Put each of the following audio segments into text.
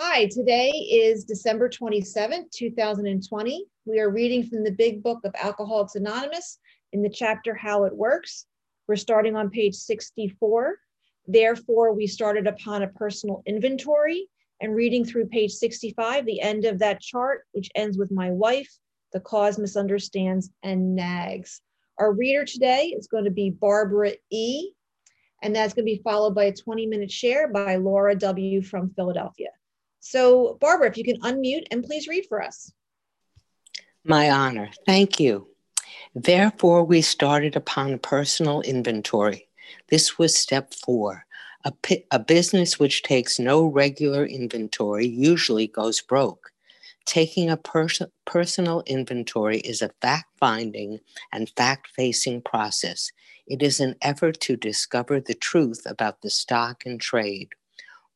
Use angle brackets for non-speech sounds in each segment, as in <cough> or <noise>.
Hi, today is December 27th, 2020. We are reading from the big book of Alcoholics Anonymous in the chapter How It Works. We're starting on page 64. Therefore, we started upon a personal inventory and reading through page 65, the end of that chart, which ends with my wife, the cause misunderstands and nags. Our reader today is going to be Barbara E. And that's going to be followed by a 20 minute share by Laura W. from Philadelphia. So, Barbara, if you can unmute and please read for us. My honor. Thank you. Therefore, we started upon personal inventory. This was step four. A, a business which takes no regular inventory usually goes broke. Taking a pers- personal inventory is a fact finding and fact facing process. It is an effort to discover the truth about the stock and trade.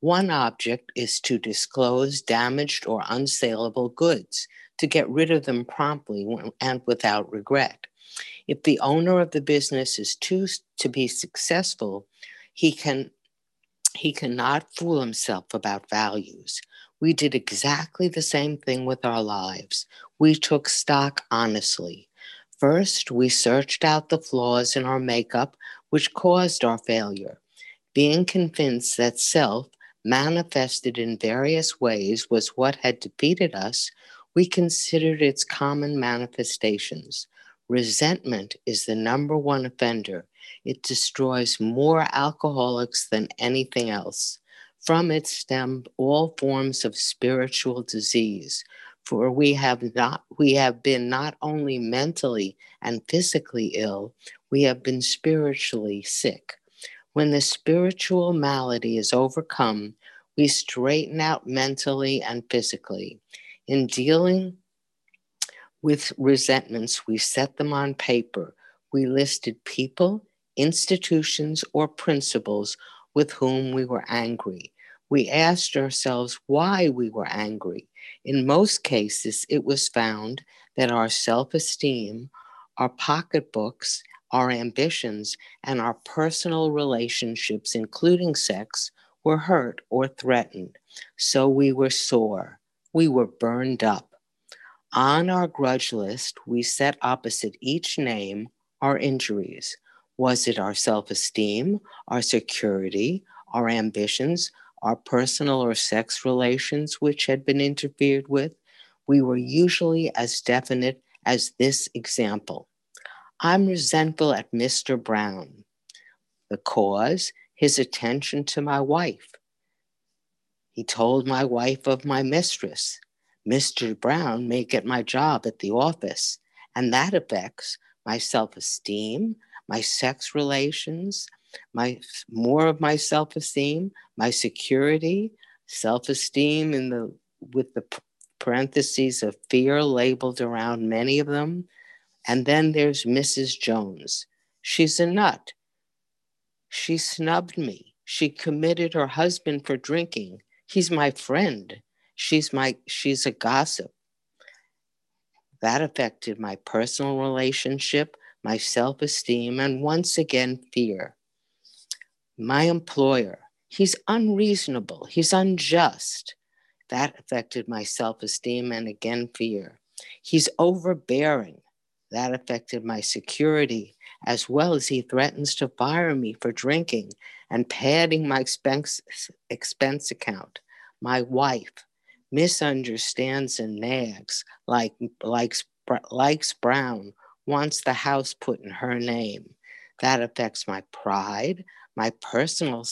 One object is to disclose damaged or unsaleable goods, to get rid of them promptly and without regret. If the owner of the business is too to be successful, he can he cannot fool himself about values. We did exactly the same thing with our lives. We took stock honestly. First, we searched out the flaws in our makeup which caused our failure, being convinced that self manifested in various ways was what had defeated us, we considered its common manifestations. Resentment is the number one offender. It destroys more alcoholics than anything else. From it stem all forms of spiritual disease, for we have not we have been not only mentally and physically ill, we have been spiritually sick. When the spiritual malady is overcome, we straighten out mentally and physically. In dealing with resentments, we set them on paper. We listed people, institutions, or principles with whom we were angry. We asked ourselves why we were angry. In most cases, it was found that our self esteem, our pocketbooks, our ambitions, and our personal relationships, including sex, were hurt or threatened. So we were sore. We were burned up. On our grudge list, we set opposite each name our injuries. Was it our self esteem, our security, our ambitions, our personal or sex relations which had been interfered with? We were usually as definite as this example I'm resentful at Mr. Brown. The cause, his attention to my wife. He told my wife of my mistress. Mr. Brown may get my job at the office, and that affects my self esteem, my sex relations, my more of my self esteem, my security, self esteem in the with the parentheses of fear labeled around many of them, and then there's Mrs. Jones. She's a nut. She snubbed me. She committed her husband for drinking. He's my friend. She's my she's a gossip. That affected my personal relationship, my self-esteem, and once again fear. My employer, he's unreasonable, he's unjust. That affected my self-esteem and again fear. He's overbearing. That affected my security, as well as he threatens to fire me for drinking and padding my expense, expense account. My wife misunderstands and nags, like, likes, likes Brown, wants the house put in her name. That affects my pride, my personal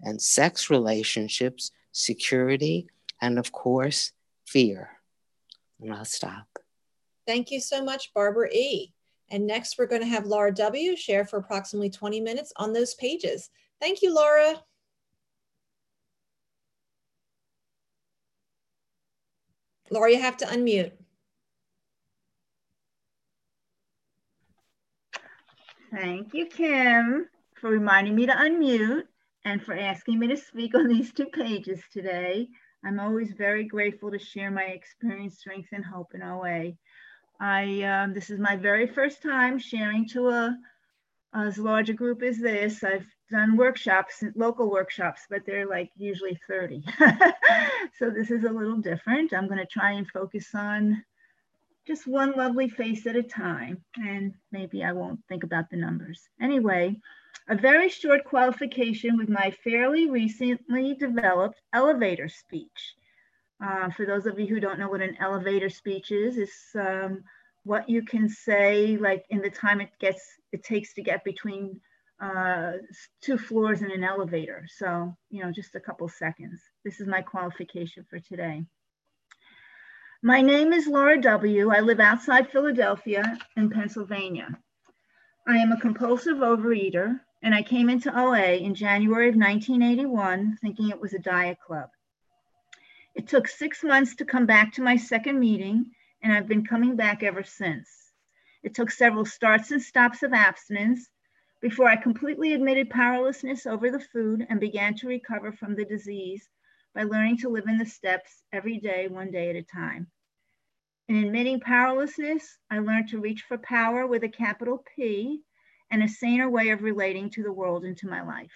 and sex relationships, security, and of course, fear. And I'll stop. Thank you so much, Barbara E. And next, we're going to have Laura W. share for approximately 20 minutes on those pages. Thank you, Laura. Laura, you have to unmute. Thank you, Kim, for reminding me to unmute and for asking me to speak on these two pages today. I'm always very grateful to share my experience, strength, and hope in OA. I um, this is my very first time sharing to a as large a group as this. I've done workshops, local workshops, but they're like usually 30. <laughs> so this is a little different. I'm going to try and focus on just one lovely face at a time, and maybe I won't think about the numbers. Anyway, a very short qualification with my fairly recently developed elevator speech. Uh, for those of you who don't know what an elevator speech is, it's um, what you can say like in the time it gets it takes to get between uh, two floors in an elevator. So, you know, just a couple seconds. This is my qualification for today. My name is Laura W. I live outside Philadelphia in Pennsylvania. I am a compulsive overeater and I came into OA in January of 1981 thinking it was a diet club. It took six months to come back to my second meeting and I've been coming back ever since. It took several starts and stops of abstinence before I completely admitted powerlessness over the food and began to recover from the disease by learning to live in the steps every day, one day at a time. In admitting powerlessness, I learned to reach for power with a capital P and a saner way of relating to the world and to my life.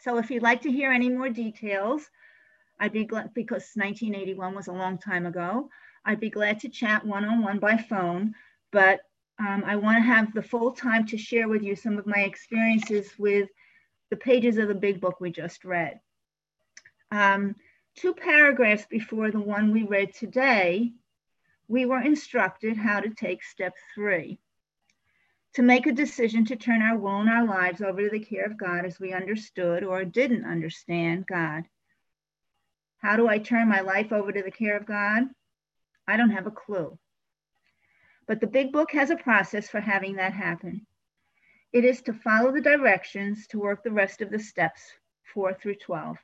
So if you'd like to hear any more details, I'd be glad, because 1981 was a long time ago, I'd be glad to chat one-on-one by phone, but um, I wanna have the full time to share with you some of my experiences with the pages of the big book we just read. Um, two paragraphs before the one we read today, we were instructed how to take step three to make a decision to turn our will and our lives over to the care of God as we understood or didn't understand God. How do I turn my life over to the care of God? I don't have a clue. But the big book has a process for having that happen. It is to follow the directions to work the rest of the steps, four through 12.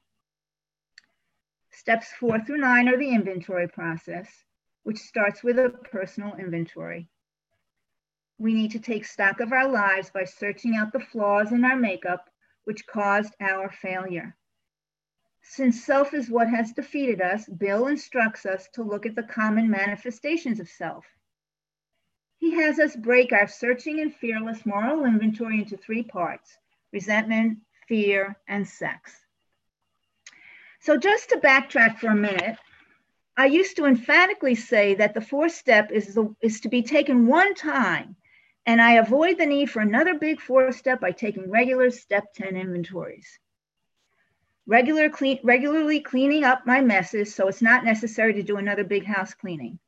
Steps four through nine are the inventory process which starts with a personal inventory. We need to take stock of our lives by searching out the flaws in our makeup which caused our failure. Since self is what has defeated us, Bill instructs us to look at the common manifestations of self. He has us break our searching and fearless moral inventory into three parts resentment, fear, and sex. So, just to backtrack for a minute, I used to emphatically say that the fourth step is, the, is to be taken one time, and I avoid the need for another big fourth step by taking regular step 10 inventories. Regular clean, regularly cleaning up my messes so it's not necessary to do another big house cleaning.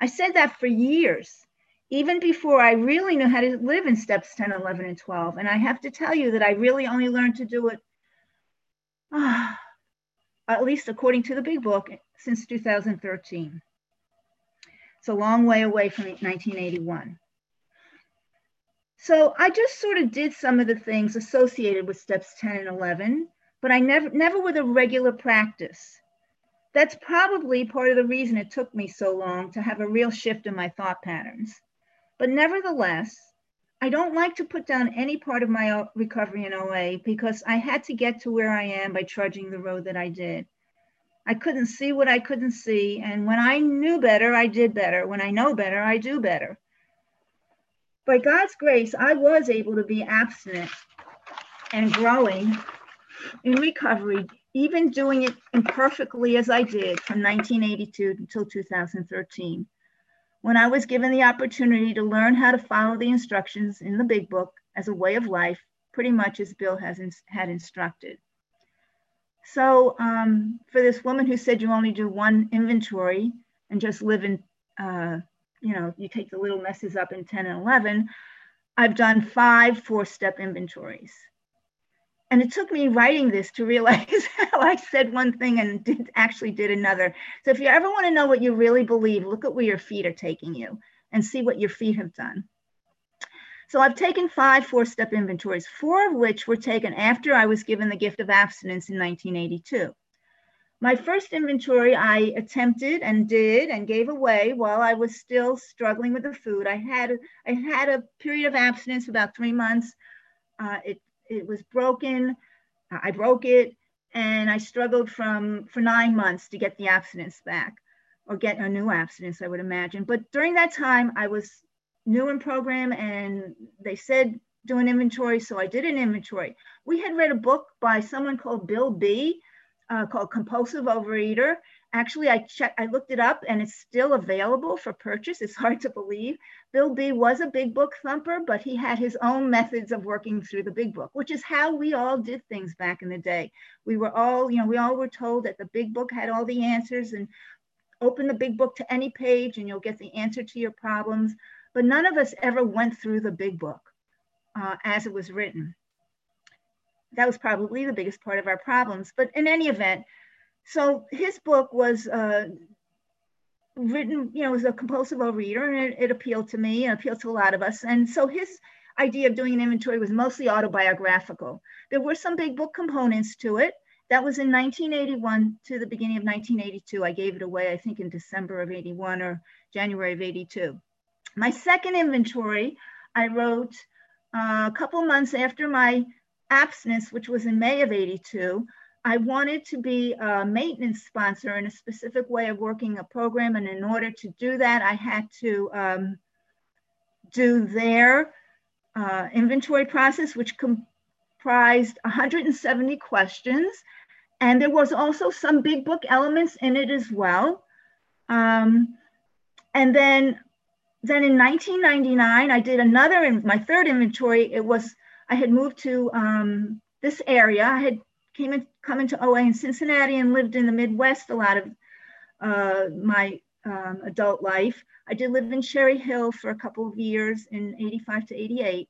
I said that for years, even before I really knew how to live in steps 10, 11, and 12. And I have to tell you that I really only learned to do it, uh, <sighs> at least according to the big book, since 2013. It's a long way away from 1981. So I just sort of did some of the things associated with steps 10 and 11, but I never, never with a regular practice. That's probably part of the reason it took me so long to have a real shift in my thought patterns. But nevertheless, I don't like to put down any part of my uh, recovery in OA because I had to get to where I am by trudging the road that I did. I couldn't see what I couldn't see. And when I knew better, I did better. When I know better, I do better. By God's grace, I was able to be abstinent and growing in recovery, even doing it imperfectly as I did from 1982 until 2013. When I was given the opportunity to learn how to follow the instructions in the big book as a way of life, pretty much as Bill has had instructed. So um, for this woman who said you only do one inventory and just live in, uh, you know, you take the little messes up in 10 and 11, I've done five four-step inventories. And it took me writing this to realize <laughs> how I said one thing and did, actually did another. So if you ever want to know what you really believe, look at where your feet are taking you and see what your feet have done. So I've taken five four step inventories, four of which were taken after I was given the gift of abstinence in 1982. My first inventory I attempted and did and gave away while I was still struggling with the food. I had I had a period of abstinence about three months. Uh, it it was broken. I broke it, and I struggled from for nine months to get the abstinence back, or get a new abstinence, I would imagine. But during that time, I was new in program and they said do an inventory, so I did an inventory. We had read a book by someone called Bill B, uh, called Compulsive Overeater. Actually, I checked, I looked it up, and it's still available for purchase. It's <laughs> hard to believe. Bill B was a big book thumper, but he had his own methods of working through the big book, which is how we all did things back in the day. We were all, you know, we all were told that the big book had all the answers, and open the big book to any page, and you'll get the answer to your problems. But none of us ever went through the big book uh, as it was written. That was probably the biggest part of our problems. But in any event, so his book was uh, written, you know, was a compulsive overeater, and it, it appealed to me and appealed to a lot of us. And so his idea of doing an inventory was mostly autobiographical. There were some big book components to it. That was in 1981 to the beginning of 1982. I gave it away, I think, in December of 81 or January of 82. My second inventory, I wrote uh, a couple months after my abstinence, which was in May of 82, I wanted to be a maintenance sponsor in a specific way of working a program. And in order to do that, I had to um, do their uh, inventory process, which comprised 170 questions. And there was also some big book elements in it as well. Um, and then then in 1999, I did another, my third inventory, it was, I had moved to um, this area. I had came in, come into OA in Cincinnati and lived in the Midwest a lot of uh, my um, adult life. I did live in Cherry Hill for a couple of years in 85 to 88.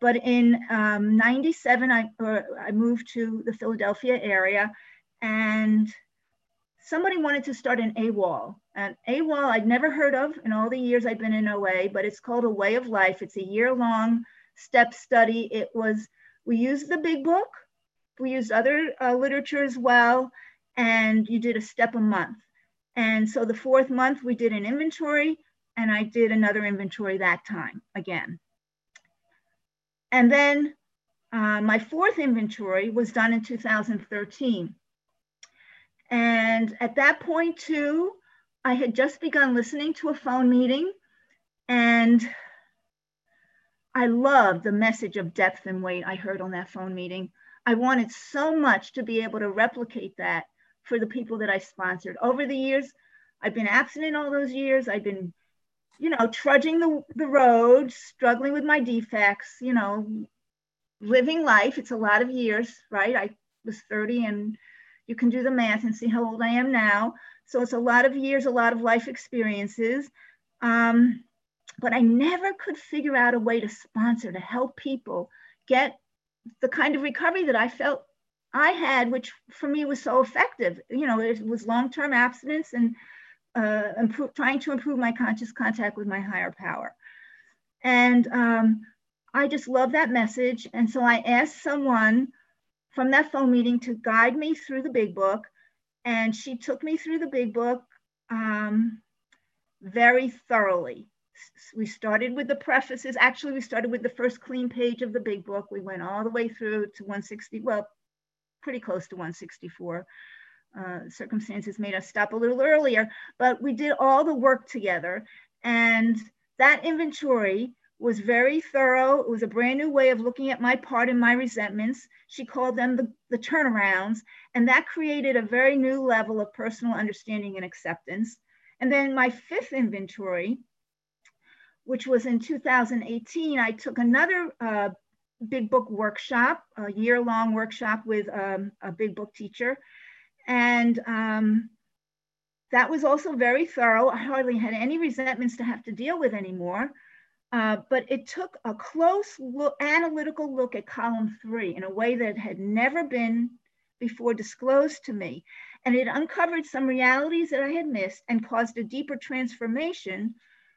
But in um, 97, I, I moved to the Philadelphia area and somebody wanted to start an AWOL. And AWOL I'd never heard of in all the years I've been in OA, but it's called A Way of Life. It's a year long step study. It was, we used the big book, we used other uh, literature as well, and you did a step a month. And so the fourth month we did an inventory and I did another inventory that time again. And then uh, my fourth inventory was done in 2013. And at that point, too, I had just begun listening to a phone meeting, and I loved the message of depth and weight I heard on that phone meeting. I wanted so much to be able to replicate that for the people that I sponsored. Over the years, I've been abstinent all those years. I've been, you know, trudging the, the road, struggling with my defects, you know, living life. It's a lot of years, right? I was 30 and you can do the math and see how old I am now. So it's a lot of years, a lot of life experiences. Um, but I never could figure out a way to sponsor, to help people get the kind of recovery that I felt I had, which for me was so effective. You know, it was long term abstinence and uh, improve, trying to improve my conscious contact with my higher power. And um, I just love that message. And so I asked someone from that phone meeting to guide me through the big book. And she took me through the big book um, very thoroughly. We started with the prefaces. Actually, we started with the first clean page of the big book. We went all the way through to 160, well, pretty close to 164. Uh, circumstances made us stop a little earlier, but we did all the work together. And that inventory was very thorough. It was a brand new way of looking at my part and my resentments. She called them the, the turnarounds. And that created a very new level of personal understanding and acceptance. And then my fifth inventory, which was in 2018, I took another uh, big book workshop, a year long workshop with um, a big book teacher. And um, that was also very thorough. I hardly had any resentments to have to deal with anymore. Uh, but it took a close look, analytical look at column three in a way that had never been before disclosed to me. And it uncovered some realities that I had missed and caused a deeper transformation,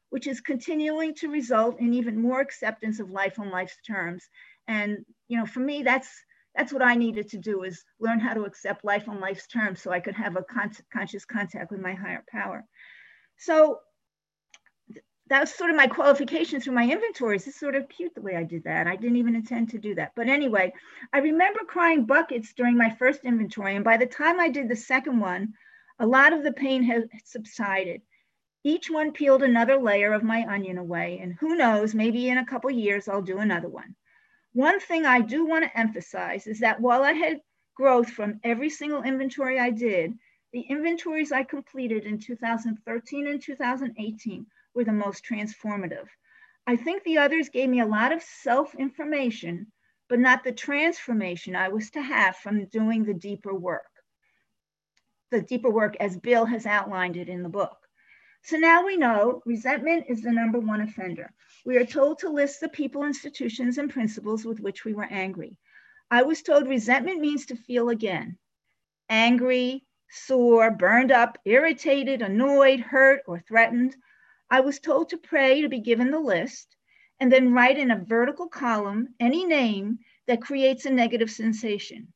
which is continuing to result in even more acceptance of life on life's terms. And, you know, for me, that's that's what I needed to do is learn how to accept life on life's terms so I could have a con conscious contact with my higher power. So that was sort of my qualifications for my inventories. It's sort of cute the way I did that. I didn't even intend to do that. But anyway, I remember crying buckets during my first inventory. And by the time I did the second one, a lot of the pain had subsided. Each one peeled another layer of my onion away. And who knows, maybe in a couple years, I'll do another one. One thing I do want to emphasize is that while I had growth from every single inventory I did, the inventories I completed in 2013 and 2018 were the most transformative. I think the others gave me a lot of self-information, but not the transformation I was to have from doing the deeper work. The deeper work as Bill has outlined it in the book. So now we know resentment is the number one offender. We are told to list the people, institutions, and principles with which we were angry. I was told resentment means to feel again angry, sore, burned up, irritated, annoyed, hurt, or threatened. I was told to pray to be given the list and then write in a vertical column any name that creates a negative sensation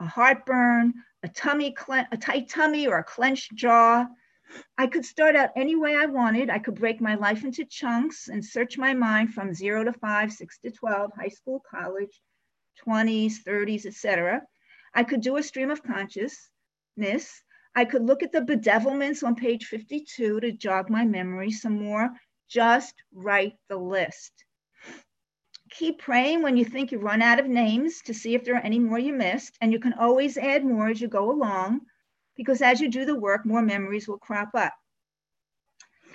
a heartburn, a tummy, a tight tummy, or a clenched jaw. I could start out any way I wanted. I could break my life into chunks and search my mind from zero to five, six to 12, high school, college, 20s, 30s, etc. I could do a stream of consciousness. I could look at the bedevilments on page 52 to jog my memory some more. Just write the list. Keep praying when you think you run out of names to see if there are any more you missed. And you can always add more as you go along because as you do the work, more memories will crop up.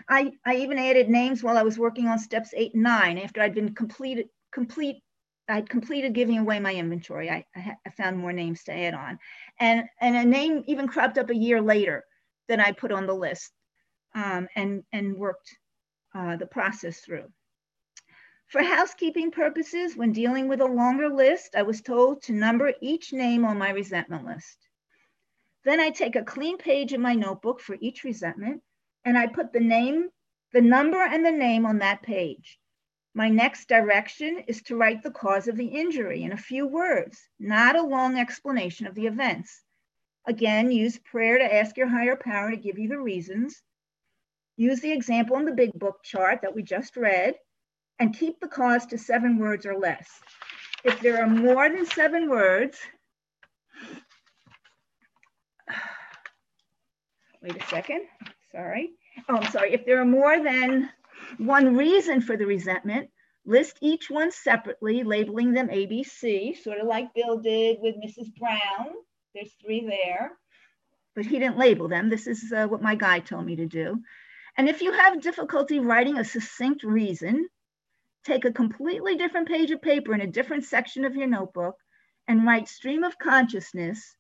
I, I even added names while I was working on steps eight and nine after I'd been completed, complete I'd completed giving away my inventory. I, I, found more names to add on. And, and a name even cropped up a year later that I put on the list um, and, and worked uh, the process through. For housekeeping purposes, when dealing with a longer list, I was told to number each name on my resentment list. Then I take a clean page in my notebook for each resentment and I put the name, the number and the name on that page. My next direction is to write the cause of the injury in a few words, not a long explanation of the events. Again, use prayer to ask your higher power to give you the reasons. Use the example in the big book chart that we just read and keep the cause to seven words or less. If there are more than seven words, <sighs> wait a second, sorry. Oh, I'm sorry. If there are more than one reason for the resentment, list each one separately, labeling them ABC, sort of like Bill did with Mrs. Brown. There's three there, but he didn't label them. This is uh, what my guide told me to do. And if you have difficulty writing a succinct reason, take a completely different page of paper in a different section of your notebook and write stream of consciousness,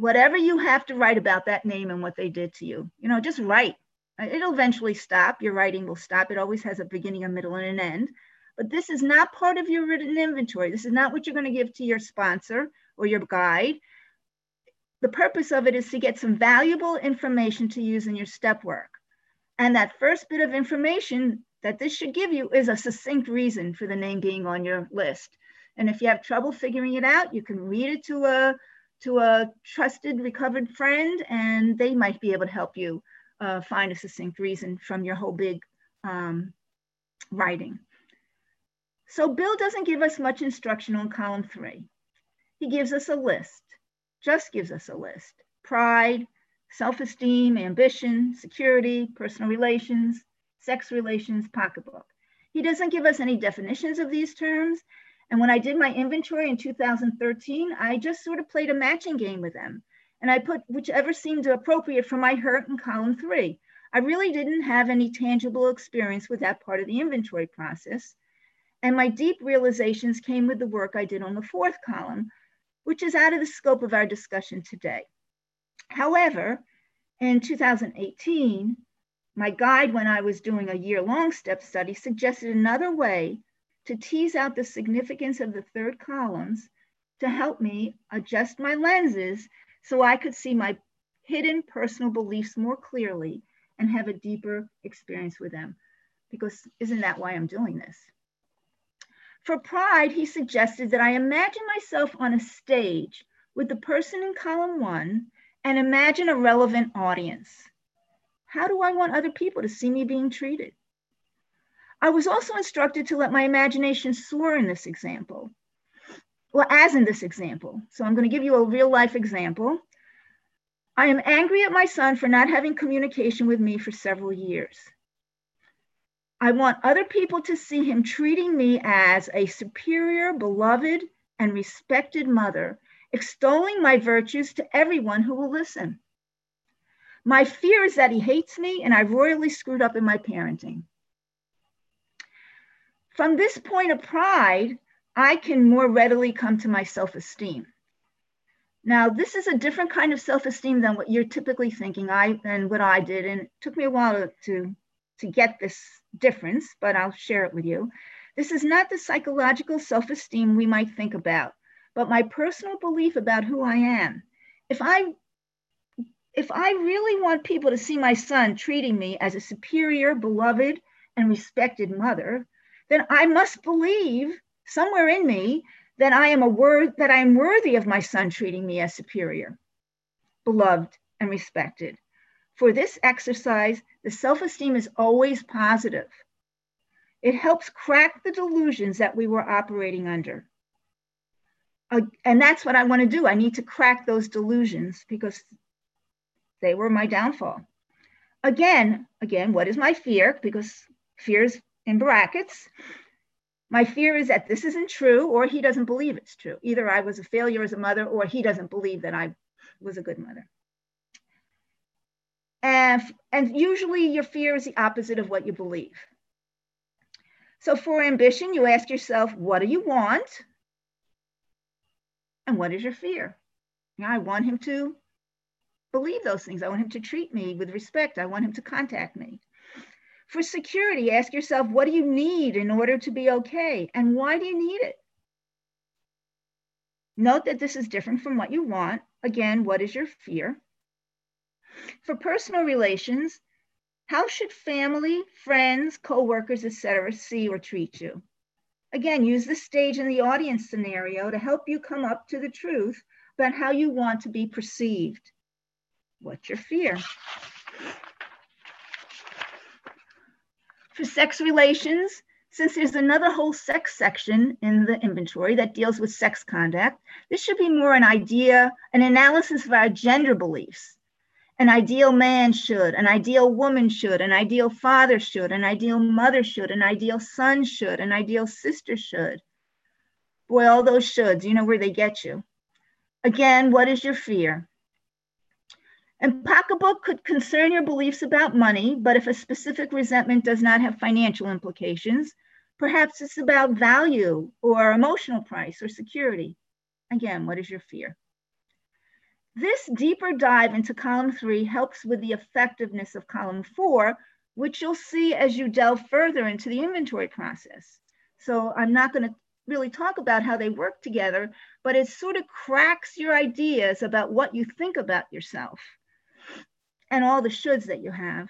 whatever you have to write about that name and what they did to you. You know, just write. Uh, it'll eventually stop. Your writing will stop. It always has a beginning, a middle, and an end. But this is not part of your written inventory. This is not what you're going to give to your sponsor or your guide. The purpose of it is to get some valuable information to use in your step work. And that first bit of information that this should give you is a succinct reason for the name being on your list. And if you have trouble figuring it out, you can read it to a to a trusted recovered friend and they might be able to help you uh, find a succinct reason from your whole big um, writing. So Bill doesn't give us much instruction on column three. He gives us a list, just gives us a list. Pride, self-esteem, ambition, security, personal relations, sex relations, pocketbook. He doesn't give us any definitions of these terms. And when I did my inventory in 2013, I just sort of played a matching game with them and I put whichever seemed appropriate for my hurt in column three. I really didn't have any tangible experience with that part of the inventory process. And my deep realizations came with the work I did on the fourth column, which is out of the scope of our discussion today. However, in 2018, my guide, when I was doing a year long step study, suggested another way to tease out the significance of the third columns to help me adjust my lenses so I could see my hidden personal beliefs more clearly and have a deeper experience with them. Because isn't that why I'm doing this? For pride, he suggested that I imagine myself on a stage with the person in column one and imagine a relevant audience. How do I want other people to see me being treated? I was also instructed to let my imagination soar in this example well, as in this example. So I'm going to give you a real life example. I am angry at my son for not having communication with me for several years. I want other people to see him treating me as a superior, beloved, and respected mother, extolling my virtues to everyone who will listen. My fear is that he hates me and I've royally screwed up in my parenting. From this point of pride, I can more readily come to my self esteem. Now, this is a different kind of self esteem than what you're typically thinking, I and what I did. And it took me a while to, to, to get this difference, but I'll share it with you. This is not the psychological self esteem we might think about, but my personal belief about who I am. If I if I really want people to see my son treating me as a superior, beloved, and respected mother, then I must believe somewhere in me that I am a word that I am worthy of my son treating me as superior, beloved, and respected. For this exercise, the self-esteem is always positive. It helps crack the delusions that we were operating under. Uh, and that's what I want to do. I need to crack those delusions because they were my downfall. Again, again, what is my fear? Because fear is in brackets. My fear is that this isn't true or he doesn't believe it's true. Either I was a failure as a mother or he doesn't believe that I was a good mother. And, and usually your fear is the opposite of what you believe. So for ambition, you ask yourself, what do you want? And what is your fear? I want him to believe those things. I want him to treat me with respect. I want him to contact me. For security, ask yourself, what do you need in order to be okay? And why do you need it? Note that this is different from what you want. Again, what is your fear? For personal relations, how should family, friends, coworkers, etc., see or treat you? Again, use the stage and the audience scenario to help you come up to the truth about how you want to be perceived. What's your fear? For sex relations, since there's another whole sex section in the inventory that deals with sex conduct, this should be more an idea, an analysis of our gender beliefs. An ideal man should, an ideal woman should, an ideal father should, an ideal mother should, an ideal son should, an ideal sister should. Boy, all those shoulds, you know where they get you. Again, what is your fear? And pocketbook could concern your beliefs about money, but if a specific resentment does not have financial implications, perhaps it's about value or emotional price or security. Again, what is your fear? This deeper dive into column three helps with the effectiveness of column four, which you'll see as you delve further into the inventory process. So I'm not going to really talk about how they work together, but it sort of cracks your ideas about what you think about yourself and all the shoulds that you have.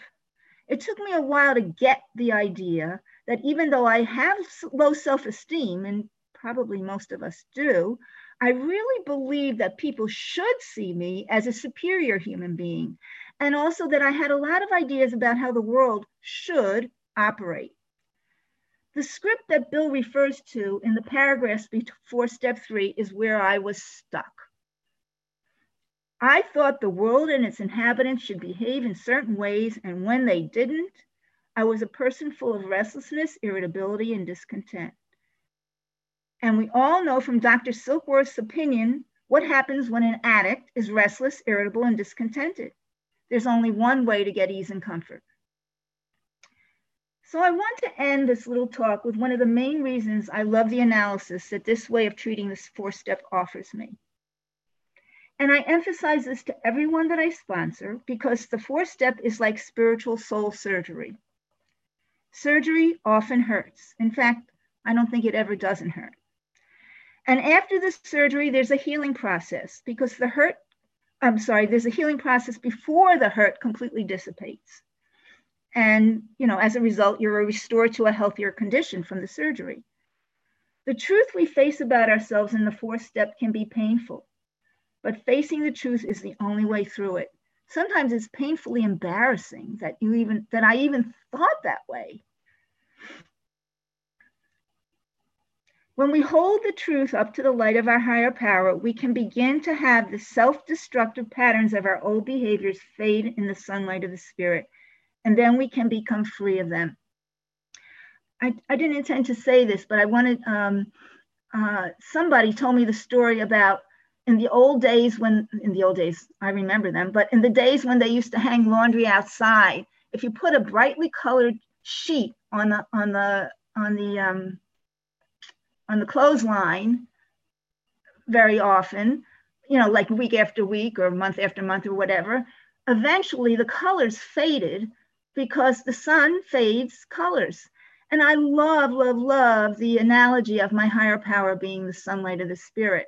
It took me a while to get the idea that even though I have low self esteem, and probably most of us do, I really believe that people should see me as a superior human being. And also that I had a lot of ideas about how the world should operate. The script that Bill refers to in the paragraphs before step three is where I was stuck. I thought the world and its inhabitants should behave in certain ways, and when they didn't, I was a person full of restlessness, irritability, and discontent. And we all know from Dr. Silkworth's opinion what happens when an addict is restless, irritable, and discontented. There's only one way to get ease and comfort. So I want to end this little talk with one of the main reasons I love the analysis that this way of treating this four step offers me. And I emphasize this to everyone that I sponsor because the fourth step is like spiritual soul surgery. Surgery often hurts. In fact, I don't think it ever doesn't hurt. And after the surgery, there's a healing process because the hurt, I'm sorry, there's a healing process before the hurt completely dissipates. And, you know, as a result, you're restored to a healthier condition from the surgery. The truth we face about ourselves in the fourth step can be painful but facing the truth is the only way through it. Sometimes it's painfully embarrassing that you even that I even thought that way. When we hold the truth up to the light of our higher power, we can begin to have the self destructive patterns of our old behaviors fade in the sunlight of the Spirit, and then we can become free of them. I, I didn't intend to say this, but I wanted, um, uh, somebody told me the story about in the old days when, in the old days, I remember them, but in the days when they used to hang laundry outside, if you put a brightly colored sheet on the, on the, on the, um, on the clothesline very often, you know, like week after week or month after month or whatever, eventually the colors faded because the sun fades colors. And I love, love, love the analogy of my higher power being the sunlight of the spirit.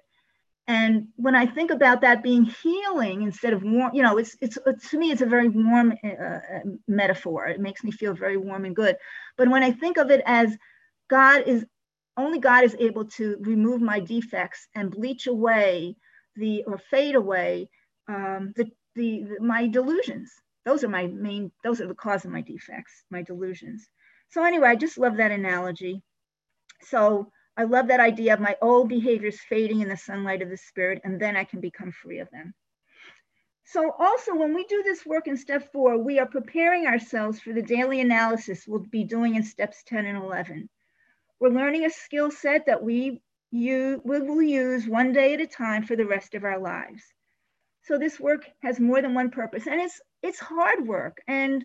And when I think about that being healing instead of warm, you know, it's, it's, to me, it's a very warm uh, uh, metaphor. It makes me feel very warm and good. But when I think of it as God is, only God is able to remove my defects and bleach away the, or fade away um, the, the, the, my delusions. Those are my main, those are the cause of my defects, my delusions. So anyway, I just love that analogy. So I love that idea of my old behaviors fading in the sunlight of the spirit, and then I can become free of them. So also when we do this work in step four, we are preparing ourselves for the daily analysis we'll be doing in steps 10 and 11. We're learning a skill set that we, use, we will use one day at a time for the rest of our lives. So this work has more than one purpose and it's, it's hard work. And,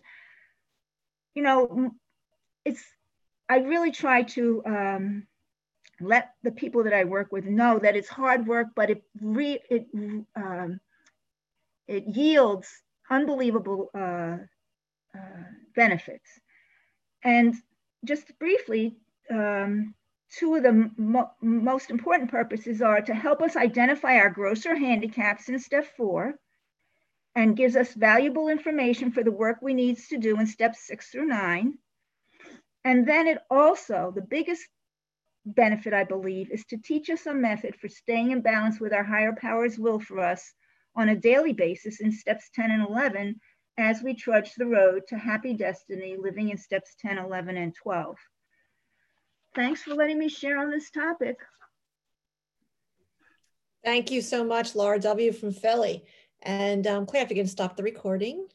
you know, it's I really try to um, let the people that I work with know that it's hard work, but it re, it um, it yields unbelievable uh, uh, benefits. And just briefly, um, two of the mo most important purposes are to help us identify our grosser handicaps in step four and gives us valuable information for the work we need to do in steps six through nine and then it also, the biggest benefit, I believe, is to teach us a method for staying in balance with our higher power's will for us on a daily basis in steps 10 and 11 as we trudge the road to happy destiny living in steps 10, 11, and 12. Thanks for letting me share on this topic. Thank you so much, Laura W. from Philly. And um, Claire, if you can stop the recording.